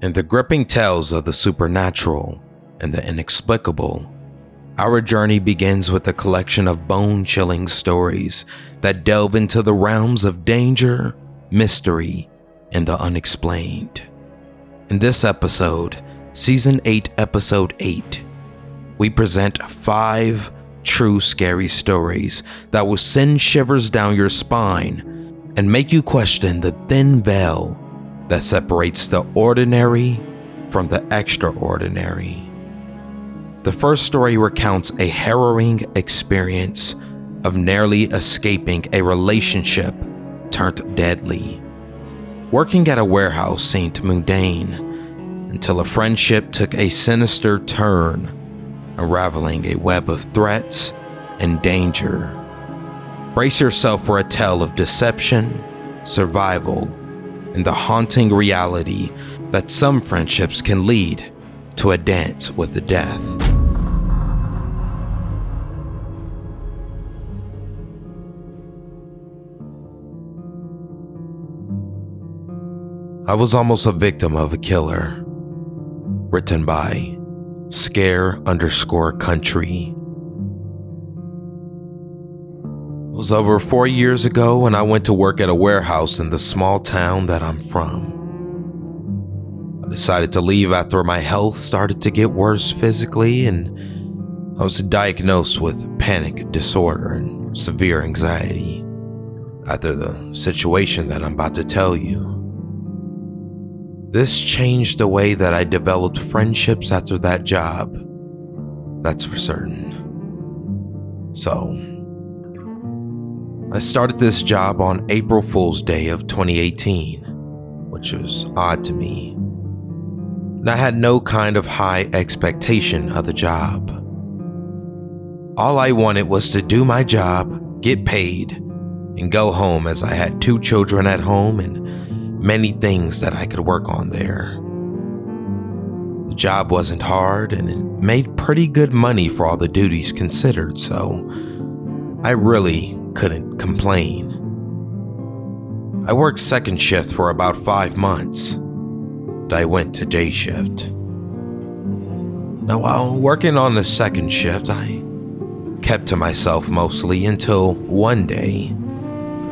In the gripping tales of the supernatural and the inexplicable, our journey begins with a collection of bone chilling stories that delve into the realms of danger, mystery, and the unexplained. In this episode, Season 8, Episode 8, we present five true scary stories that will send shivers down your spine and make you question the thin veil that separates the ordinary from the extraordinary. The first story recounts a harrowing experience of nearly escaping a relationship turned deadly. Working at a warehouse seemed mundane until a friendship took a sinister turn, unraveling a web of threats and danger. Brace yourself for a tale of deception, survival, and the haunting reality that some friendships can lead to a dance with the death. I was almost a victim of a killer. Written by Scare underscore country. Was over four years ago when I went to work at a warehouse in the small town that I'm from. I decided to leave after my health started to get worse physically, and I was diagnosed with panic disorder and severe anxiety after the situation that I'm about to tell you. This changed the way that I developed friendships after that job. That's for certain. So, I started this job on April Fool's Day of 2018, which was odd to me. And I had no kind of high expectation of the job. All I wanted was to do my job, get paid, and go home as I had two children at home and many things that I could work on there. The job wasn't hard and it made pretty good money for all the duties considered, so I really couldn't complain. I worked second shift for about five months. I went to day shift. Now, while working on the second shift, I kept to myself mostly until one day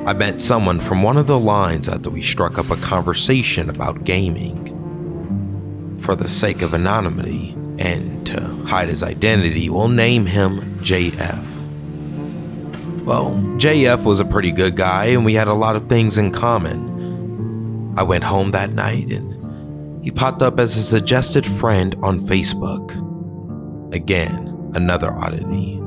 I met someone from one of the lines after we struck up a conversation about gaming. For the sake of anonymity and to hide his identity, we'll name him JF. Well, JF was a pretty good guy and we had a lot of things in common. I went home that night and he popped up as a suggested friend on Facebook. Again, another oddity.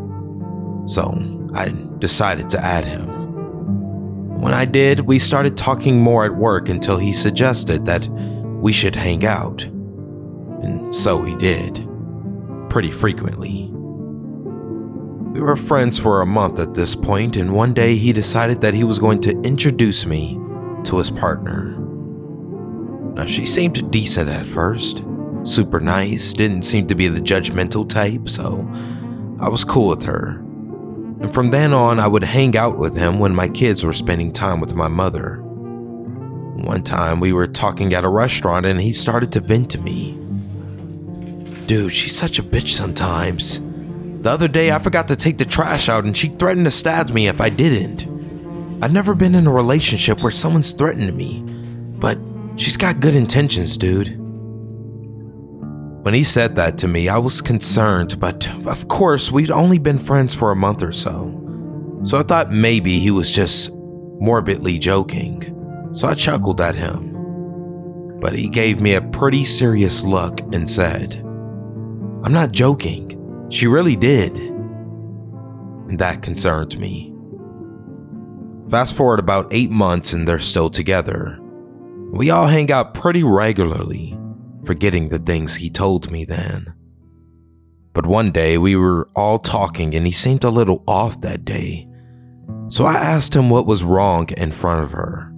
So I decided to add him. When I did, we started talking more at work until he suggested that we should hang out. And so we did. Pretty frequently. We were friends for a month at this point, and one day he decided that he was going to introduce me to his partner. Now, she seemed decent at first, super nice, didn't seem to be the judgmental type, so I was cool with her. And from then on, I would hang out with him when my kids were spending time with my mother. One time, we were talking at a restaurant and he started to vent to me. Dude, she's such a bitch sometimes. The other day, I forgot to take the trash out and she threatened to stab me if I didn't. I've never been in a relationship where someone's threatened me, but she's got good intentions, dude. When he said that to me, I was concerned, but of course, we'd only been friends for a month or so. So I thought maybe he was just morbidly joking. So I chuckled at him. But he gave me a pretty serious look and said, I'm not joking. She really did. And that concerned me. Fast forward about eight months and they're still together. We all hang out pretty regularly, forgetting the things he told me then. But one day we were all talking and he seemed a little off that day. So I asked him what was wrong in front of her.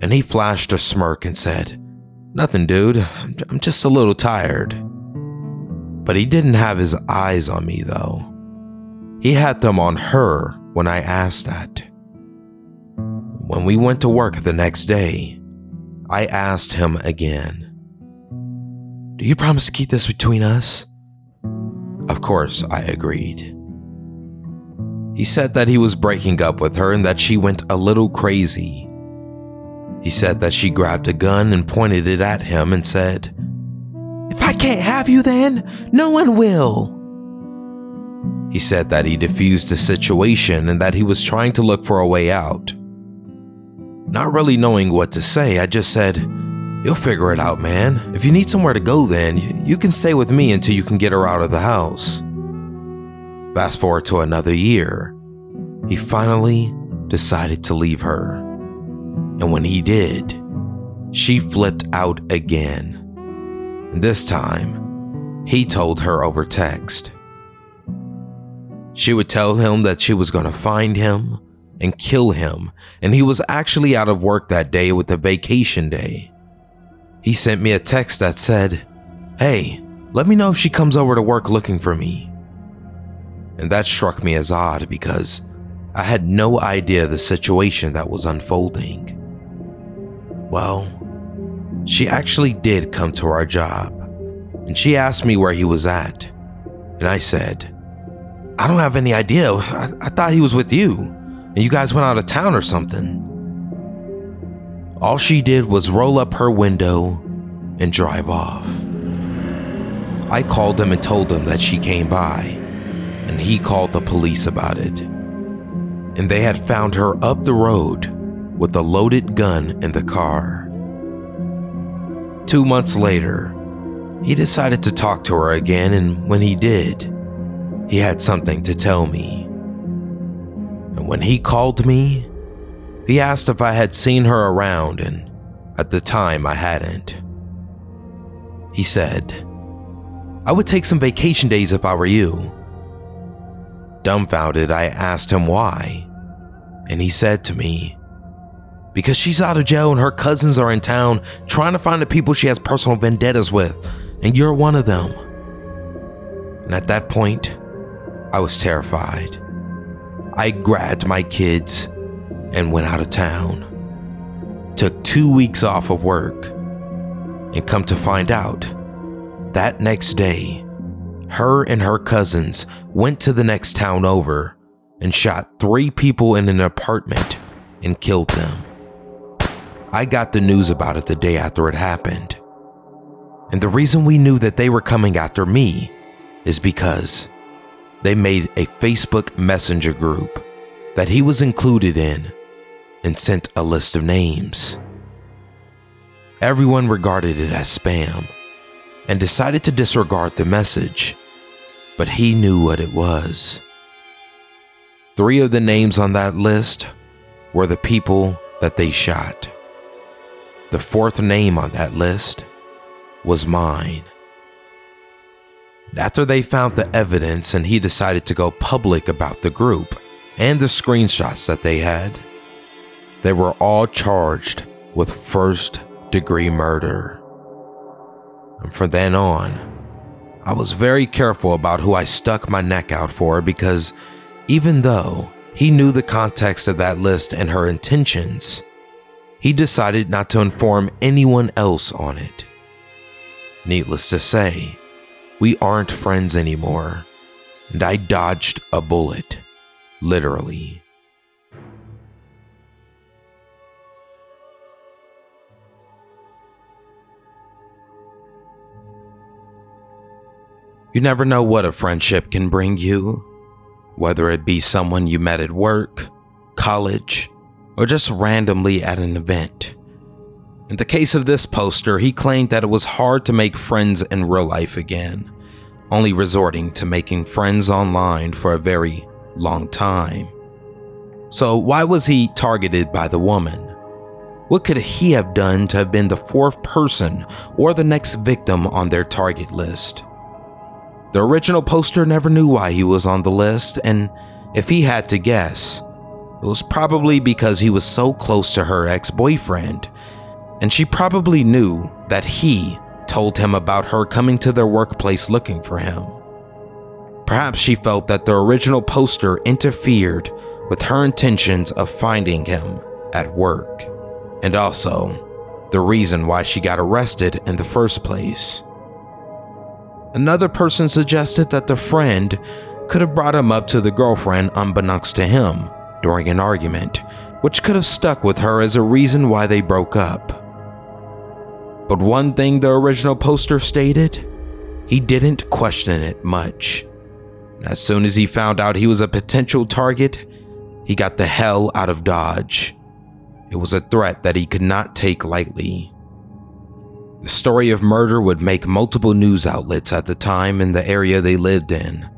And he flashed a smirk and said, Nothing, dude. I'm just a little tired. But he didn't have his eyes on me, though. He had them on her when I asked that. When we went to work the next day, I asked him again Do you promise to keep this between us? Of course, I agreed. He said that he was breaking up with her and that she went a little crazy. He said that she grabbed a gun and pointed it at him and said, If I can't have you, then no one will. He said that he diffused the situation and that he was trying to look for a way out. Not really knowing what to say, I just said, You'll figure it out, man. If you need somewhere to go, then you can stay with me until you can get her out of the house. Fast forward to another year. He finally decided to leave her. And when he did, she flipped out again. This time, he told her over text. She would tell him that she was going to find him and kill him, and he was actually out of work that day with a vacation day. He sent me a text that said, Hey, let me know if she comes over to work looking for me. And that struck me as odd because I had no idea the situation that was unfolding. Well, she actually did come to our job, and she asked me where he was at. And I said, I don't have any idea. I, I thought he was with you, and you guys went out of town or something. All she did was roll up her window and drive off. I called him and told him that she came by, and he called the police about it. And they had found her up the road with a loaded gun in the car. Two months later, he decided to talk to her again, and when he did, he had something to tell me. And when he called me, he asked if I had seen her around, and at the time I hadn't. He said, I would take some vacation days if I were you. Dumbfounded, I asked him why, and he said to me, Because she's out of jail and her cousins are in town trying to find the people she has personal vendettas with, and you're one of them. And at that point, I was terrified. I grabbed my kids and went out of town. Took two weeks off of work. And come to find out, that next day, her and her cousins went to the next town over and shot three people in an apartment and killed them. I got the news about it the day after it happened. And the reason we knew that they were coming after me is because they made a Facebook Messenger group that he was included in and sent a list of names. Everyone regarded it as spam and decided to disregard the message, but he knew what it was. Three of the names on that list were the people that they shot. The fourth name on that list was mine. After they found the evidence and he decided to go public about the group and the screenshots that they had, they were all charged with first degree murder. And from then on, I was very careful about who I stuck my neck out for because even though he knew the context of that list and her intentions, he decided not to inform anyone else on it. Needless to say, we aren't friends anymore, and I dodged a bullet, literally. You never know what a friendship can bring you, whether it be someone you met at work, college, or just randomly at an event. In the case of this poster, he claimed that it was hard to make friends in real life again, only resorting to making friends online for a very long time. So, why was he targeted by the woman? What could he have done to have been the fourth person or the next victim on their target list? The original poster never knew why he was on the list, and if he had to guess, it was probably because he was so close to her ex boyfriend and she probably knew that he told him about her coming to their workplace looking for him. Perhaps she felt that the original poster interfered with her intentions of finding him at work, and also the reason why she got arrested in the first place. Another person suggested that the friend could have brought him up to the girlfriend unbeknownst to him during an argument, which could have stuck with her as a reason why they broke up. But one thing the original poster stated, he didn't question it much. As soon as he found out he was a potential target, he got the hell out of Dodge. It was a threat that he could not take lightly. The story of murder would make multiple news outlets at the time in the area they lived in,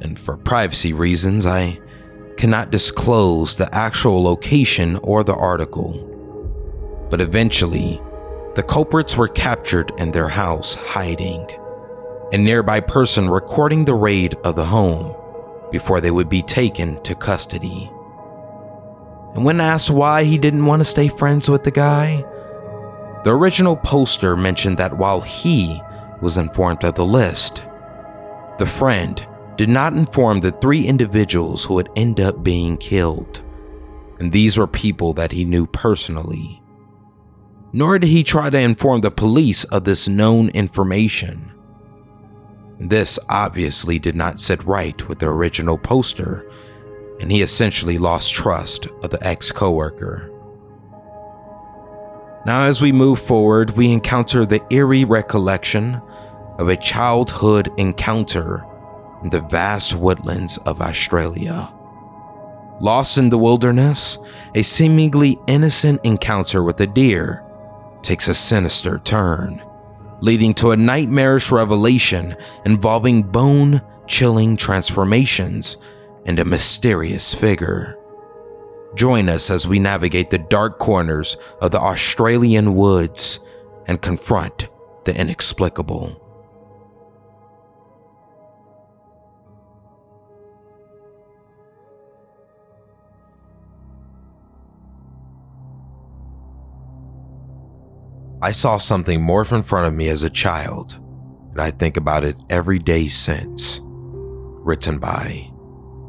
and for privacy reasons, I cannot disclose the actual location or the article. But eventually, the culprits were captured in their house hiding, a nearby person recording the raid of the home before they would be taken to custody. And when asked why he didn't want to stay friends with the guy, the original poster mentioned that while he was informed of the list, the friend did not inform the three individuals who would end up being killed. And these were people that he knew personally. Nor did he try to inform the police of this known information. This obviously did not sit right with the original poster, and he essentially lost trust of the ex coworker. Now, as we move forward, we encounter the eerie recollection of a childhood encounter in the vast woodlands of Australia. Lost in the wilderness, a seemingly innocent encounter with a deer takes a sinister turn, leading to a nightmarish revelation involving bone chilling transformations and a mysterious figure. Join us as we navigate the dark corners of the Australian woods and confront the inexplicable. I saw something morph in front of me as a child, and I think about it every day since. Written by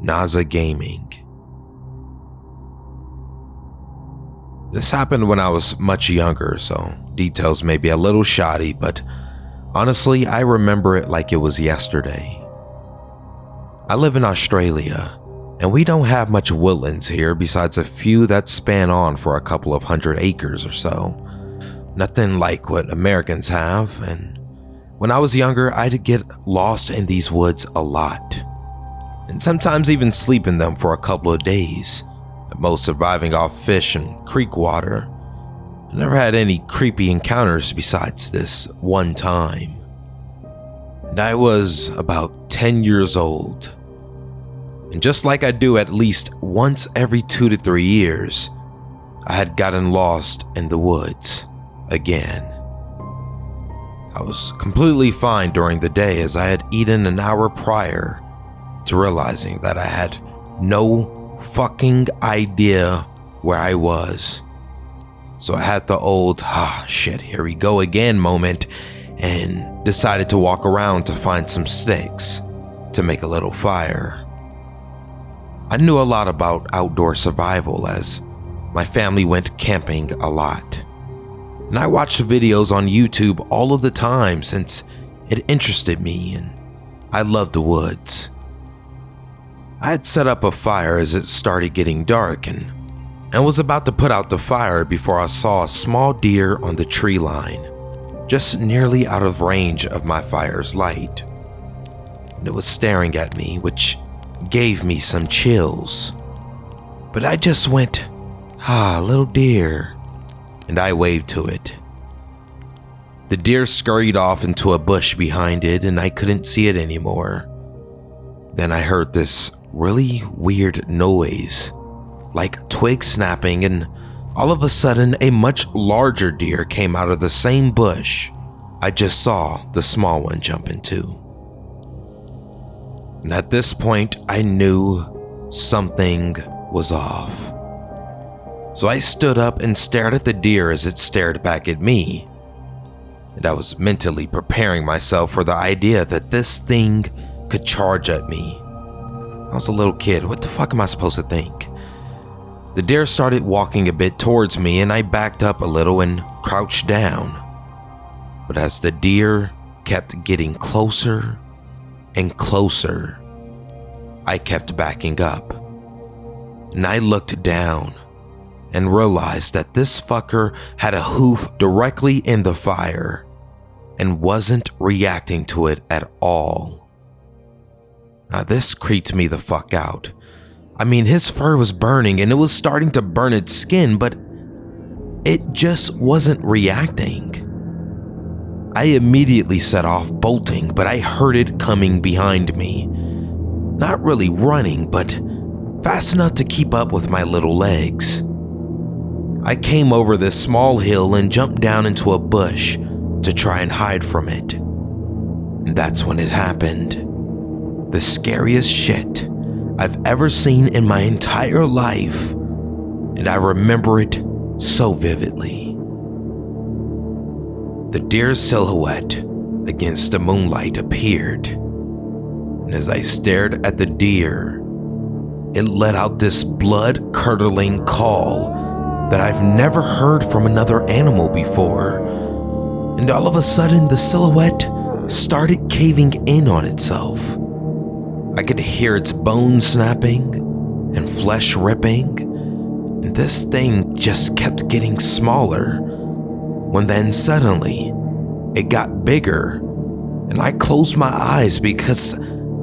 Nozza Gaming. This happened when I was much younger, so details may be a little shoddy, but honestly, I remember it like it was yesterday. I live in Australia, and we don't have much woodlands here besides a few that span on for a couple of hundred acres or so. Nothing like what Americans have, and when I was younger, I'd get lost in these woods a lot, and sometimes even sleep in them for a couple of days, at most surviving off fish and creek water. I never had any creepy encounters besides this one time. And I was about 10 years old. And just like I do at least once every two to three years, I had gotten lost in the woods again. I was completely fine during the day as I had eaten an hour prior to realizing that I had no fucking idea where I was. So I had the old, ah, shit, here we go again moment and decided to walk around to find some sticks to make a little fire. I knew a lot about outdoor survival as my family went camping a lot and I watched videos on YouTube all of the time since it interested me and I loved the woods. I had set up a fire as it started getting dark and, and was about to put out the fire before I saw a small deer on the tree line, just nearly out of range of my fire's light. And it was staring at me, which gave me some chills. But I just went, ah, little deer, and I waved to it. The deer scurried off into a bush behind it, and I couldn't see it anymore. Then I heard this really weird noise, like twigs snapping, and all of a sudden, a much larger deer came out of the same bush I just saw the small one jump into. And at this point, I knew something was off. So I stood up and stared at the deer as it stared back at me. And I was mentally preparing myself for the idea that this thing could charge at me. I was a little kid, what the fuck am I supposed to think? The deer started walking a bit towards me, and I backed up a little and crouched down. But as the deer kept getting closer and closer. I kept backing up. And I looked down and realized that this fucker had a hoof directly in the fire and wasn't reacting to it at all. Now, this creeped me the fuck out. I mean, his fur was burning and it was starting to burn its skin, but it just wasn't reacting. I immediately set off bolting, but I heard it coming behind me. Not really running, but fast enough to keep up with my little legs. I came over this small hill and jumped down into a bush to try and hide from it. And that's when it happened. The scariest shit I've ever seen in my entire life. And I remember it so vividly. The deer's silhouette against the moonlight appeared. And as I stared at the deer, it let out this blood curdling call that I've never heard from another animal before. And all of a sudden, the silhouette started caving in on itself. I could hear its bones snapping and flesh ripping, and this thing just kept getting smaller. When then suddenly, it got bigger, and I closed my eyes because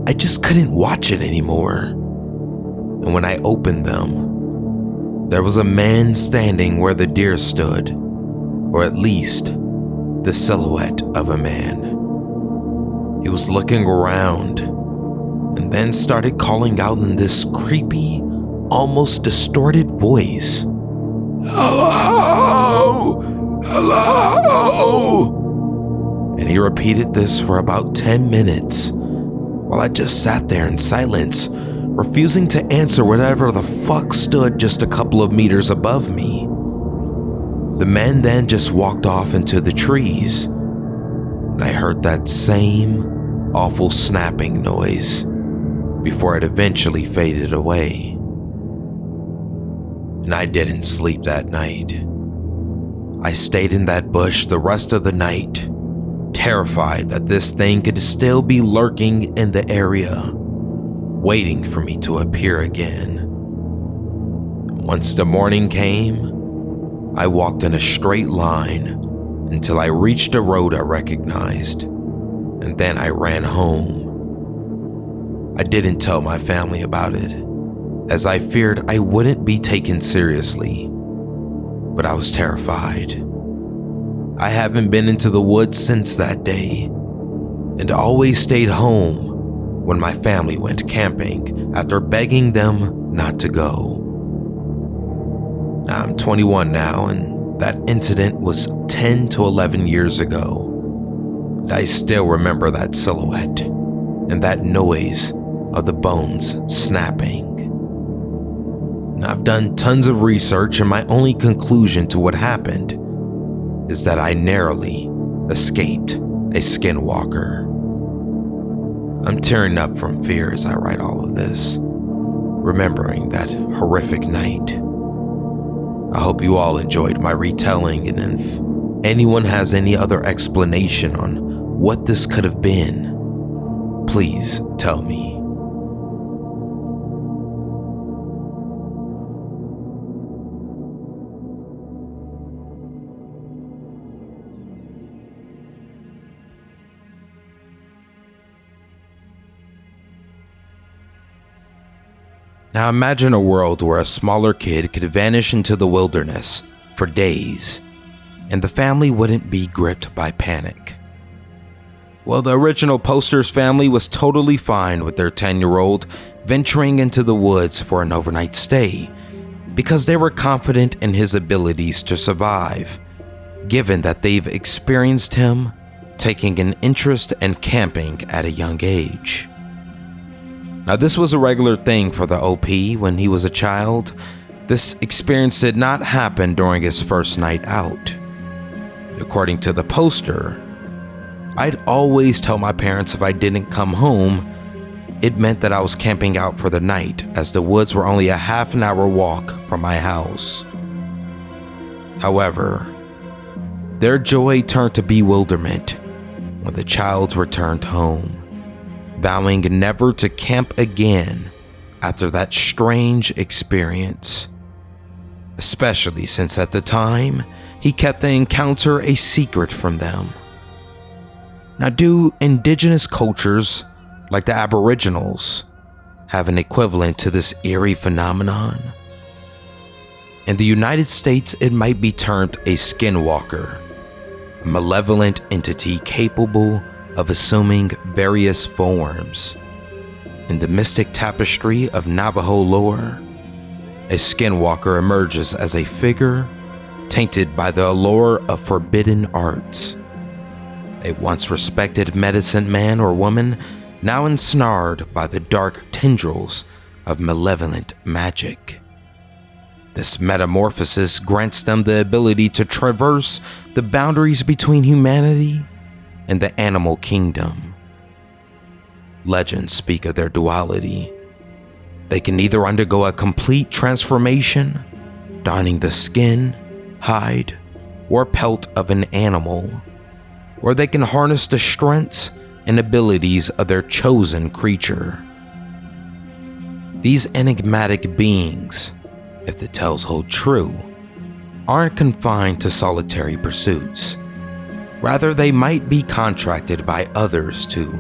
I just couldn't watch it anymore. And when I opened them, there was a man standing where the deer stood, or at least the silhouette of a man. He was looking around and then started calling out in this creepy, almost distorted voice Hello! Hello! And he repeated this for about 10 minutes while I just sat there in silence refusing to answer whatever the fuck stood just a couple of meters above me. The man then just walked off into the trees, and I heard that same awful snapping noise before it eventually faded away. And I didn't sleep that night. I stayed in that bush the rest of the night, terrified that this thing could still be lurking in the area waiting for me to appear again. Once the morning came, I walked in a straight line until I reached a road I recognized, and then I ran home. I didn't tell my family about it, as I feared I wouldn't be taken seriously, but I was terrified. I haven't been into the woods since that day, and always stayed home when my family went camping after begging them not to go. I'm 21 now, and that incident was 10 to 11 years ago. I still remember that silhouette and that noise of the bones snapping. I've done tons of research, and my only conclusion to what happened is that I narrowly escaped a skinwalker. I'm tearing up from fear as I write all of this, remembering that horrific night. I hope you all enjoyed my retelling, and if anyone has any other explanation on what this could have been, please tell me. Now imagine a world where a smaller kid could vanish into the wilderness for days and the family wouldn't be gripped by panic. Well, the original Poster's family was totally fine with their 10 year old venturing into the woods for an overnight stay because they were confident in his abilities to survive, given that they've experienced him taking an interest in camping at a young age. Now, this was a regular thing for the OP when he was a child. This experience did not happen during his first night out. According to the poster, I'd always tell my parents if I didn't come home, it meant that I was camping out for the night, as the woods were only a half an hour walk from my house. However, their joy turned to bewilderment when the child returned home, vowing never to camp again after that strange experience. Especially since at the time, he kept the encounter a secret from them. Now, do indigenous cultures, like the Aboriginals, have an equivalent to this eerie phenomenon? In the United States, it might be termed a skinwalker, a malevolent entity capable of assuming various forms. In the mystic tapestry of Navajo lore, a skinwalker emerges as a figure tainted by the allure of forbidden arts. A once respected medicine man or woman, now ensnared by the dark tendrils of malevolent magic. This metamorphosis grants them the ability to traverse the boundaries between humanity and the animal kingdom. Legends speak of their duality. They can either undergo a complete transformation, donning the skin, hide, or pelt of an animal, or they can harness the strengths and abilities of their chosen creature. These enigmatic beings if the tales hold true, aren't confined to solitary pursuits. Rather, they might be contracted by others to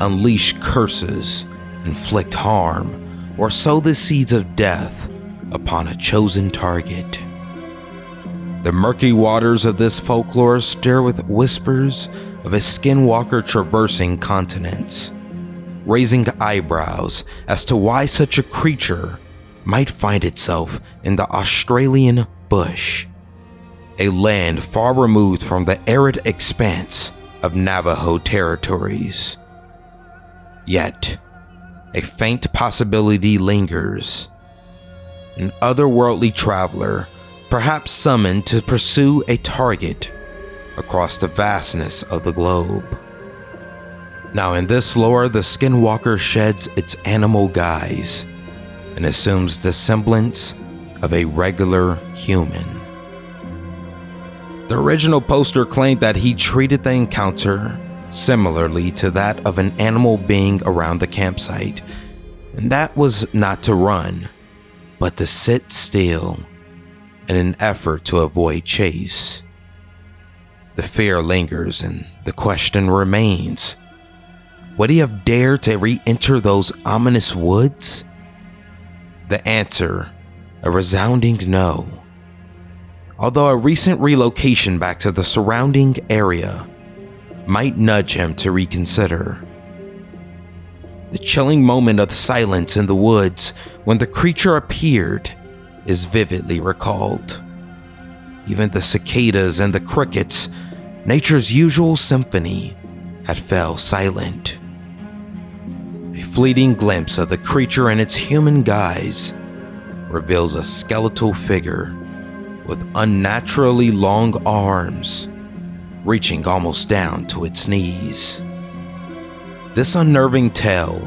unleash curses, inflict harm, or sow the seeds of death upon a chosen target. The murky waters of this folklore stir with whispers of a skinwalker traversing continents, raising eyebrows as to why such a creature might find itself in the Australian bush, a land far removed from the arid expanse of Navajo territories. Yet, a faint possibility lingers. An otherworldly traveler, perhaps summoned to pursue a target across the vastness of the globe. Now, in this lore, the skinwalker sheds its animal guise and assumes the semblance of a regular human. The original poster claimed that he treated the encounter similarly to that of an animal being around the campsite, and that was not to run, but to sit still in an effort to avoid chase. The fear lingers, and the question remains would he have dared to re enter those ominous woods? The answer, a resounding no. Although a recent relocation back to the surrounding area might nudge him to reconsider. The chilling moment of silence in the woods when the creature appeared is vividly recalled. Even the cicadas and the crickets, nature's usual symphony, had fell silent A fleeting glimpse of the creature in its human guise reveals a skeletal figure with unnaturally long arms reaching almost down to its knees. This unnerving tale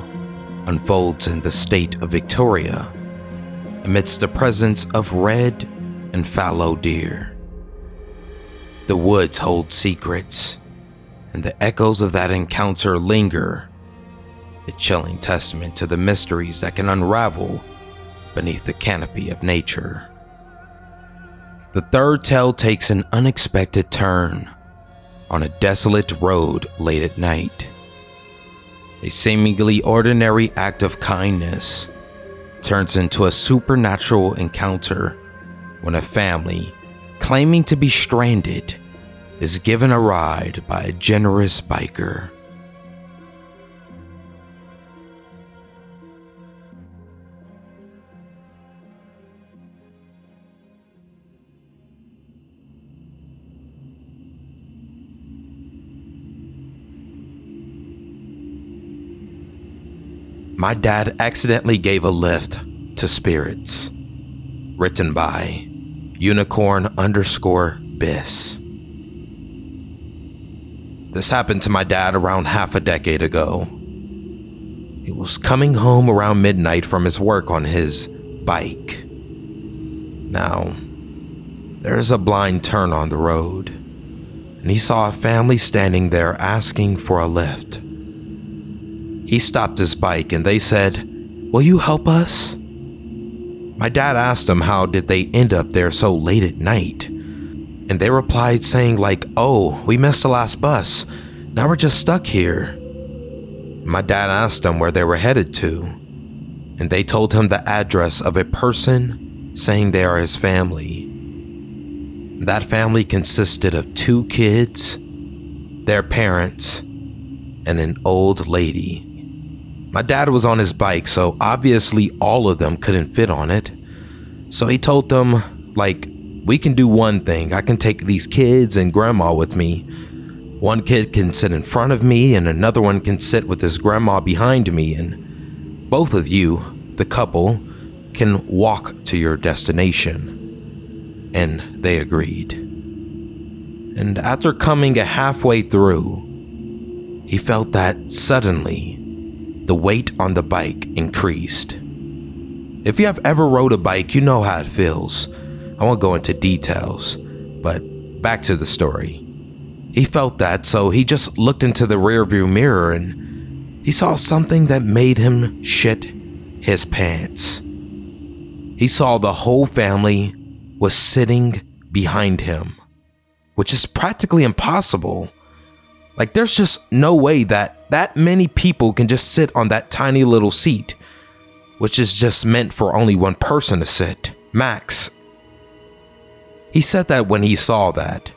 unfolds in the state of Victoria amidst the presence of red and fallow deer. The woods hold secrets, and the echoes of that encounter linger a chilling testament to the mysteries that can unravel beneath the canopy of nature. The third tale takes an unexpected turn on a desolate road late at night. A seemingly ordinary act of kindness turns into a supernatural encounter when a family claiming to be stranded is given a ride by a generous biker. My dad accidentally gave a lift to spirits. Written by unicorn underscore bis. This happened to my dad around half a decade ago. He was coming home around midnight from his work on his bike. Now, there is a blind turn on the road. and he saw a family standing there asking for a lift. He stopped his bike and they said, Will you help us? My dad asked them how did they end up there so late at night. And they replied saying like, "Oh, we missed the last bus. Now we're just stuck here." My dad asked them where they were headed to, and they told him the address of a person saying they are his family. That family consisted of two kids, their parents, and an old lady. My dad was on his bike, so obviously all of them couldn't fit on it. So he told them, like, we can do one thing. I can take these kids and grandma with me. One kid can sit in front of me, and another one can sit with his grandma behind me, and both of you, the couple, can walk to your destination and they agreed. And after coming a halfway through, he felt that suddenly the weight on the bike increased. If you have ever rode a bike, you know how it feels. I won't go into details, but back to the story. He felt that, so he just looked into the rearview mirror and he saw something that made him shit his pants. He saw the whole family was sitting behind him, which is practically impossible. Like, there's just no way that that many people can just sit on that tiny little seat, which is just meant for only one person to sit, max. He said that when he saw that,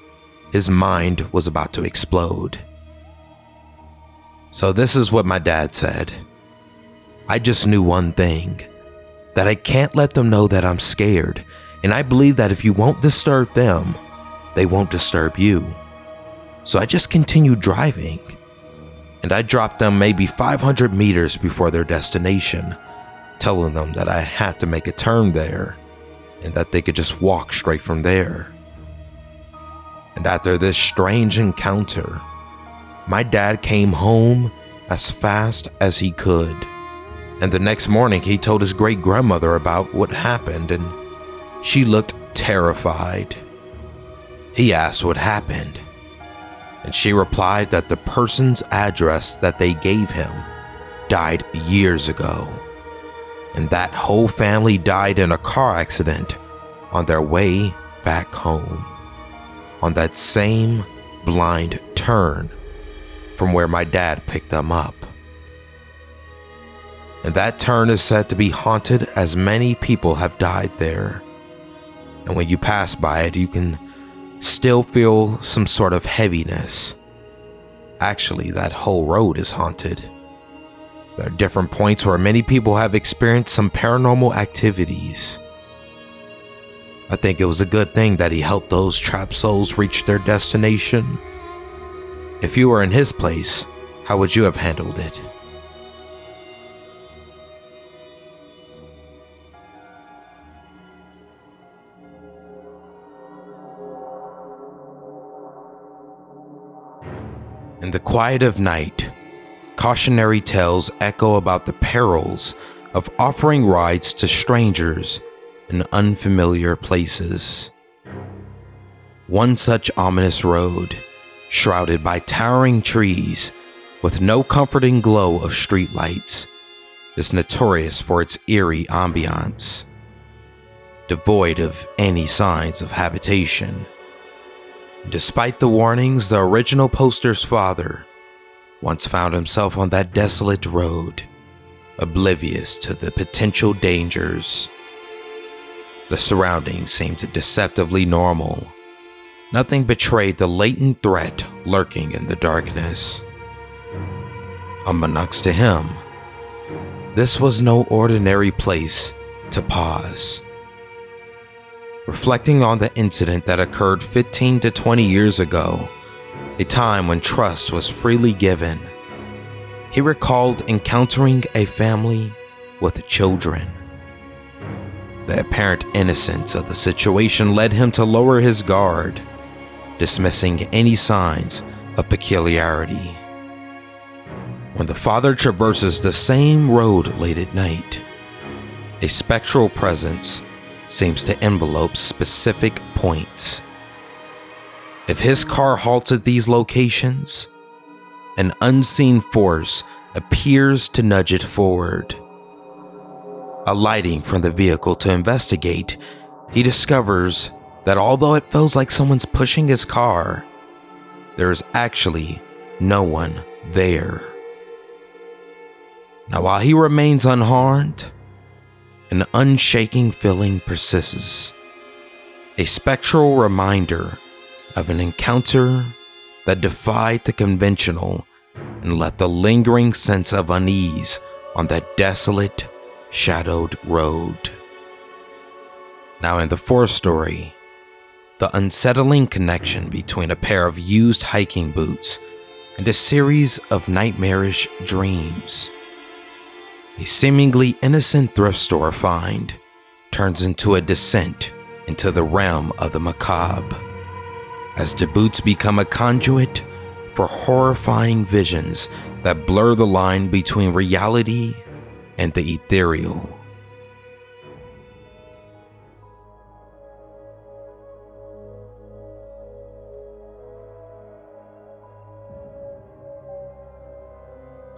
his mind was about to explode. So, this is what my dad said. I just knew one thing that I can't let them know that I'm scared and I believe that if you won't disturb them, they won't disturb you. So I just continued driving. And I dropped them maybe 500 meters before their destination, telling them that I had to make a turn there and that they could just walk straight from there. And after this strange encounter, my dad came home as fast as he could. And the next morning, he told his great grandmother about what happened and she looked terrified. He asked what happened, and she replied that the person's address that they gave him died years ago, and that whole family died in a car accident on their way back home. On that same blind turn from where my dad picked them up. And that turn is said to be haunted as many people have died there and when you pass by it, you can still feel some sort of heaviness. Actually, that whole road is haunted. There are different points where many people have experienced some paranormal activities. I think it was a good thing that he helped those trapped souls reach their destination. If you were in his place, how would you have handled it? In the quiet of night, cautionary tales echo about the perils of offering rides to strangers in unfamiliar places. One such ominous road, shrouded by towering trees with no comforting glow of streetlights, is notorious for its eerie ambiance, devoid of any signs of habitation. Despite the warnings, the original poster's father once found himself on that desolate road, oblivious to the potential dangers. The surroundings seemed deceptively normal. Nothing betrayed the latent threat lurking in the darkness. Unbeknownst to him, this was no ordinary place to pause. Reflecting on the incident that occurred 15 to 20 years ago, a time when trust was freely given, he recalled encountering a family with children. The apparent innocence of the situation led him to lower his guard, dismissing any signs of peculiarity. When the father traverses the same road late at night, a spectral presence seems to envelope specific points. If his car halts at these locations, an unseen force appears to nudge it forward. Alighting from the vehicle to investigate, he discovers that although it feels like someone's pushing his car, there is actually no one there. Now, while he remains unharmed, an unshaking feeling persists. A spectral reminder of an encounter that defied the conventional and left a lingering sense of unease on that desolate, shadowed road. Now, in the fourth story, the unsettling connection between a pair of used hiking boots and a series of nightmarish dreams. A seemingly innocent thrift store find turns into a descent into the realm of the macabre as the boots become a conduit for horrifying visions that blur the line between reality and the ethereal.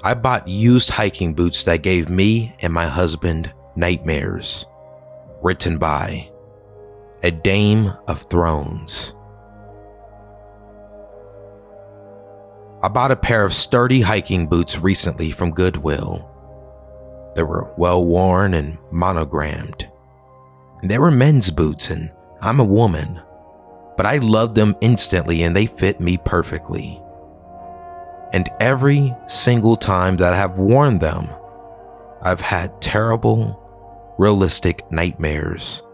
I bought used hiking boots that gave me and my husband nightmares. Written by a Dame of Thrones. I bought a pair of sturdy hiking boots recently from Goodwill. They were well worn and monogrammed. They were men's boots, and I'm a woman, but I loved them instantly and they fit me perfectly. And every single time that I have worn them, I've had terrible, realistic nightmares.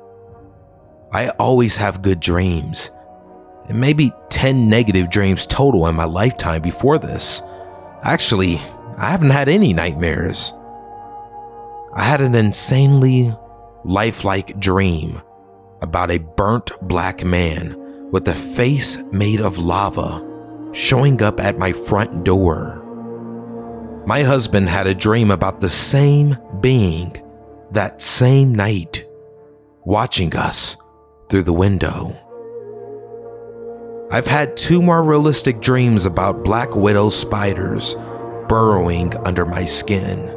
I always have good dreams, and maybe 10 negative dreams total in my lifetime before this. Actually, I haven't had any nightmares. I had an insanely lifelike dream about a burnt black man with a face made of lava showing up at my front door. My husband had a dream about the same being that same night, watching us through the window. I've had two more realistic dreams about black widow spiders burrowing under my skin.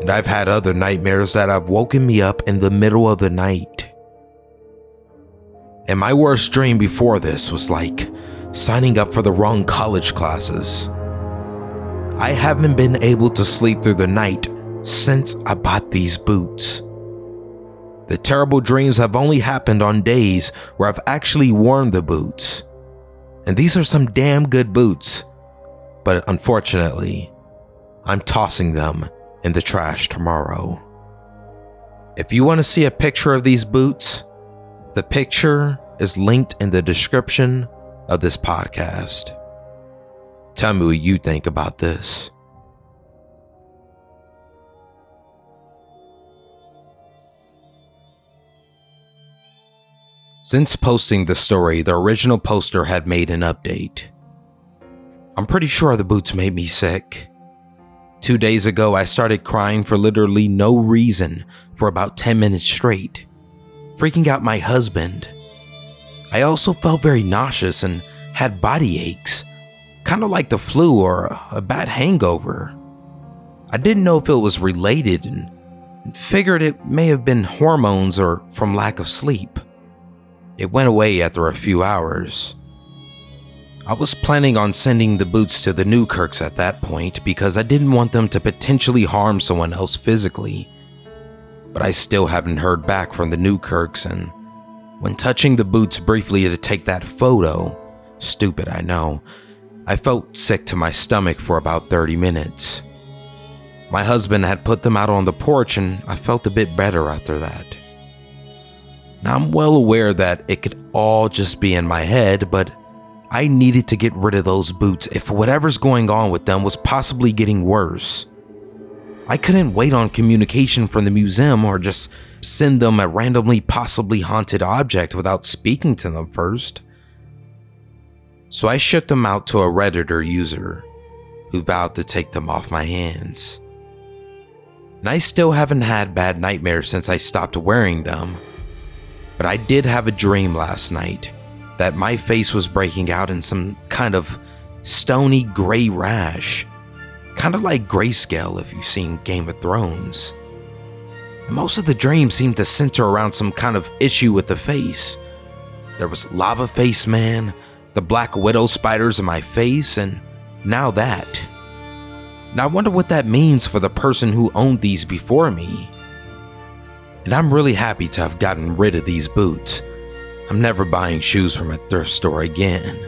And I've had other nightmares that have woken me up in the middle of the night. And my worst dream before this was like signing up for the wrong college classes. I haven't been able to sleep through the night since I bought these boots. The terrible dreams have only happened on days where I've actually worn the boots. And these are some damn good boots. But unfortunately, I'm tossing them in the trash tomorrow. If you want to see a picture of these boots, the picture is linked in the description of this podcast. Tell me what you think about this. Since posting the story, the original poster had made an update. I'm pretty sure the boots made me sick. Two days ago, I started crying for literally no reason for about 10 minutes straight, freaking out my husband. I also felt very nauseous and had body aches, kind of like the flu or a bad hangover. I didn't know if it was related and figured it may have been hormones or from lack of sleep. It went away after a few hours. I was planning on sending the boots to the Newkirks at that point because I didn't want them to potentially harm someone else physically. But I still haven't heard back from the Newkirks, and when touching the boots briefly to take that photo, stupid I know, I felt sick to my stomach for about 30 minutes. My husband had put them out on the porch, and I felt a bit better after that. Now, I'm well aware that it could all just be in my head, but I needed to get rid of those boots if whatever's going on with them was possibly getting worse. I couldn't wait on communication from the museum or just send them a randomly possibly haunted object without speaking to them first. So I shipped them out to a Redditor user who vowed to take them off my hands. And I still haven't had bad nightmares since I stopped wearing them but I did have a dream last night that my face was breaking out in some kind of stony gray rash, kind of like grayscale if you've seen Game of Thrones. And most of the dreams seemed to center around some kind of issue with the face. There was Lava Face Man, the Black Widow spiders in my face, and now that. Now I wonder what that means for the person who owned these before me. And I'm really happy to have gotten rid of these boots. I'm never buying shoes from a thrift store again.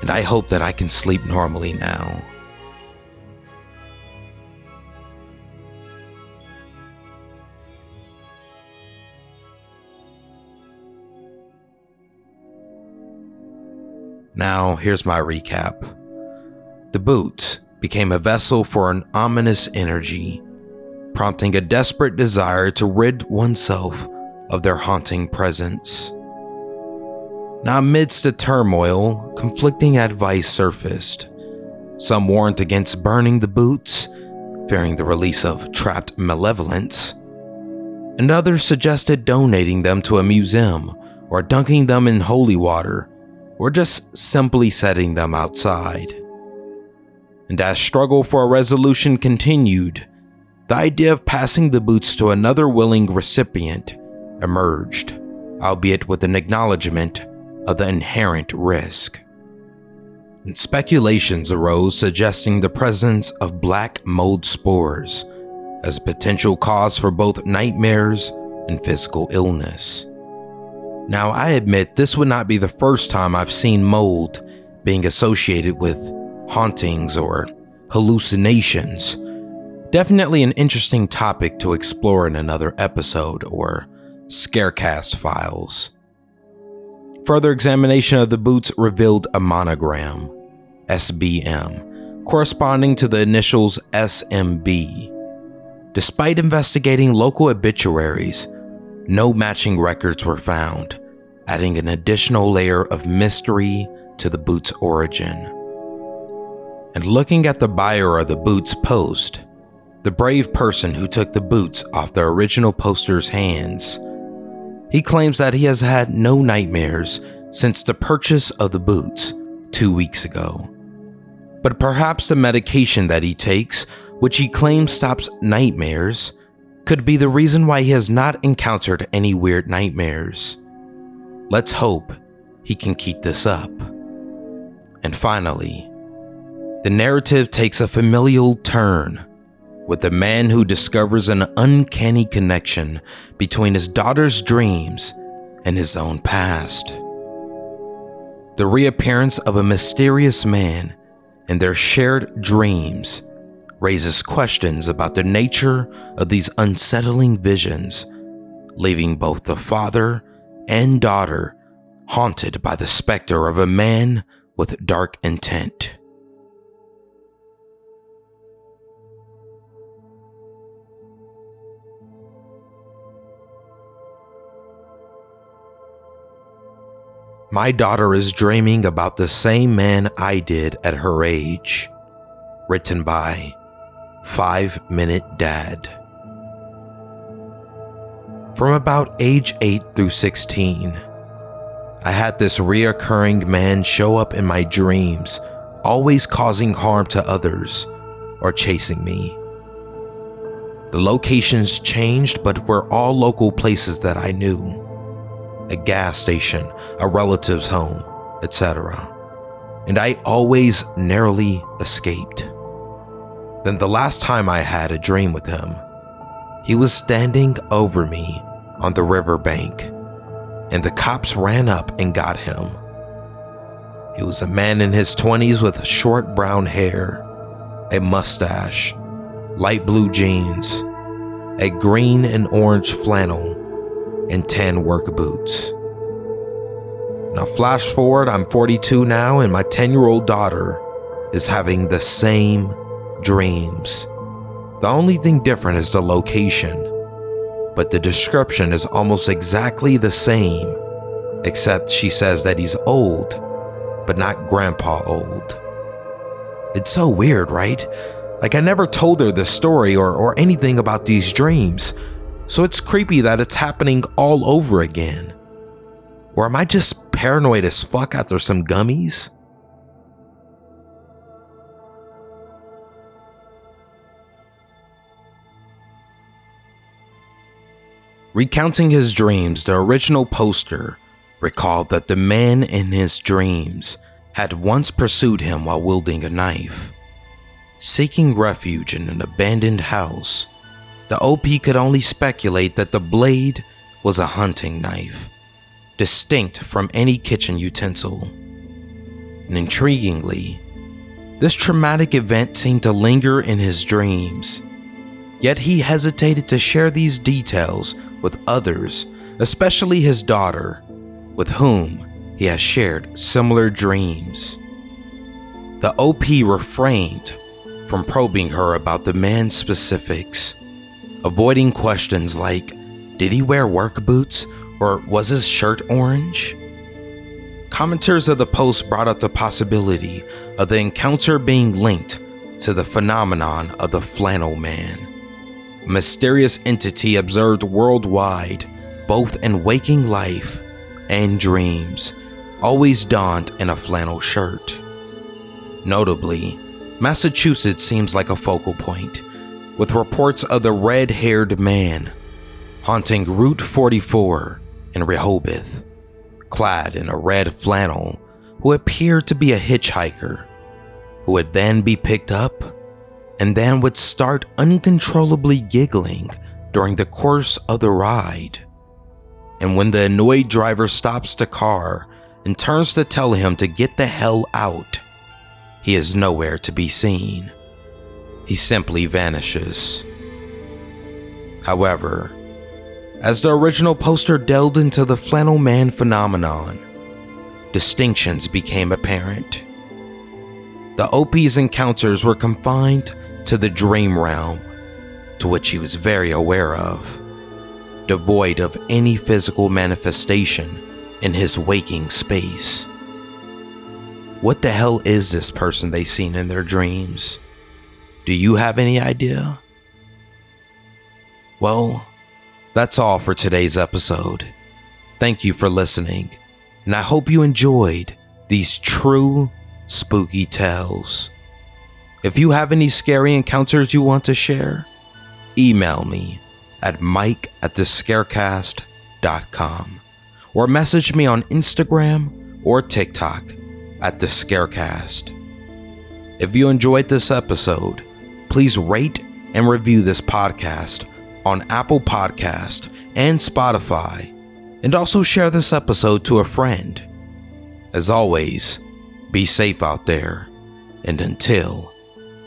And I hope that I can sleep normally now. Now, here's my recap. The boots became a vessel for an ominous energy, prompting a desperate desire to rid oneself of their haunting presence. Now, amidst the turmoil, conflicting advice surfaced. Some warned against burning the boots, fearing the release of trapped malevolence, and others suggested donating them to a museum or dunking them in holy water or just simply setting them outside. And as struggle for a resolution continued, the idea of passing the boots to another willing recipient emerged, albeit with an acknowledgement of the inherent risk. And speculations arose suggesting the presence of black mold spores as a potential cause for both nightmares and physical illness. Now, I admit this would not be the first time I've seen mold being associated with hauntings or hallucinations. Definitely an interesting topic to explore in another episode or Scarecast files. Further examination of the boots revealed a monogram, SBM, corresponding to the initials SMB. Despite investigating local obituaries, no matching records were found, adding an additional layer of mystery to the boot's origin. And looking at the buyer of the boot's post, the brave person who took the boots off the original poster's hands, he claims that he has had no nightmares since the purchase of the boots two weeks ago. But perhaps the medication that he takes, which he claims stops nightmares, could be the reason why he has not encountered any weird nightmares. Let's hope he can keep this up. And finally, the narrative takes a familial turn with a man who discovers an uncanny connection between his daughter's dreams and his own past. The reappearance of a mysterious man and their shared dreams raises questions about the nature of these unsettling visions, leaving both the father and daughter haunted by the specter of a man with dark intent. My daughter is dreaming about the same man I did at her age. Written by 5 Minute Dad. From about age 8 through 16, I had this reoccurring man show up in my dreams, always causing harm to others or chasing me. The locations changed, but were all local places that I knew a gas station, a relative's home, etc. And I always narrowly escaped. Then the last time I had a dream with him, he was standing over me on the riverbank, and the cops ran up and got him. He was a man in his 20s with short brown hair, a mustache, light blue jeans, a green and orange flannel, and tan work boots. Now, flash forward, I'm 42 now, and my 10 year old daughter is having the same dreams. The only thing different is the location, but the description is almost exactly the same, except she says that he's old, but not grandpa old. It's so weird, right? Like, I never told her the story or, or anything about these dreams, so it's creepy that it's happening all over again. Or am I just paranoid as fuck after some gummies? Recounting his dreams, the original poster recalled that the man in his dreams had once pursued him while wielding a knife. Seeking refuge in an abandoned house, the OP could only speculate that the blade was a hunting knife, distinct from any kitchen utensil. And intriguingly, this traumatic event seemed to linger in his dreams, yet he hesitated to share these details with others, especially his daughter, with whom he has shared similar dreams. The OP refrained from probing her about the man's specifics, avoiding questions like Did he wear work boots or was his shirt orange? Commenters of the post brought up the possibility of the encounter being linked to the phenomenon of the flannel man, mysterious entity observed worldwide, both in waking life and dreams, always donned in a flannel shirt. Notably, Massachusetts seems like a focal point, with reports of the red haired man haunting Route 44 in Rehoboth, clad in a red flannel, who appeared to be a hitchhiker, who would then be picked up and then would start uncontrollably giggling during the course of the ride. And when the annoyed driver stops the car and turns to tell him to get the hell out, he is nowhere to be seen. He simply vanishes. However, as the original poster delved into the flannel man phenomenon, distinctions became apparent. The OP's encounters were confined to the dream realm, to which he was very aware of, devoid of any physical manifestation in his waking space. What the hell is this person they seen in their dreams? Do you have any idea? Well, that's all for today's episode. Thank you for listening, and I hope you enjoyed these true spooky tales. If you have any scary encounters you want to share, email me at mike at thescarecast.com or message me on Instagram or TikTok at the Scarecast. If you enjoyed this episode, please rate and review this podcast on Apple Podcast and Spotify, and also share this episode to a friend. As always, be safe out there, and until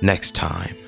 next time.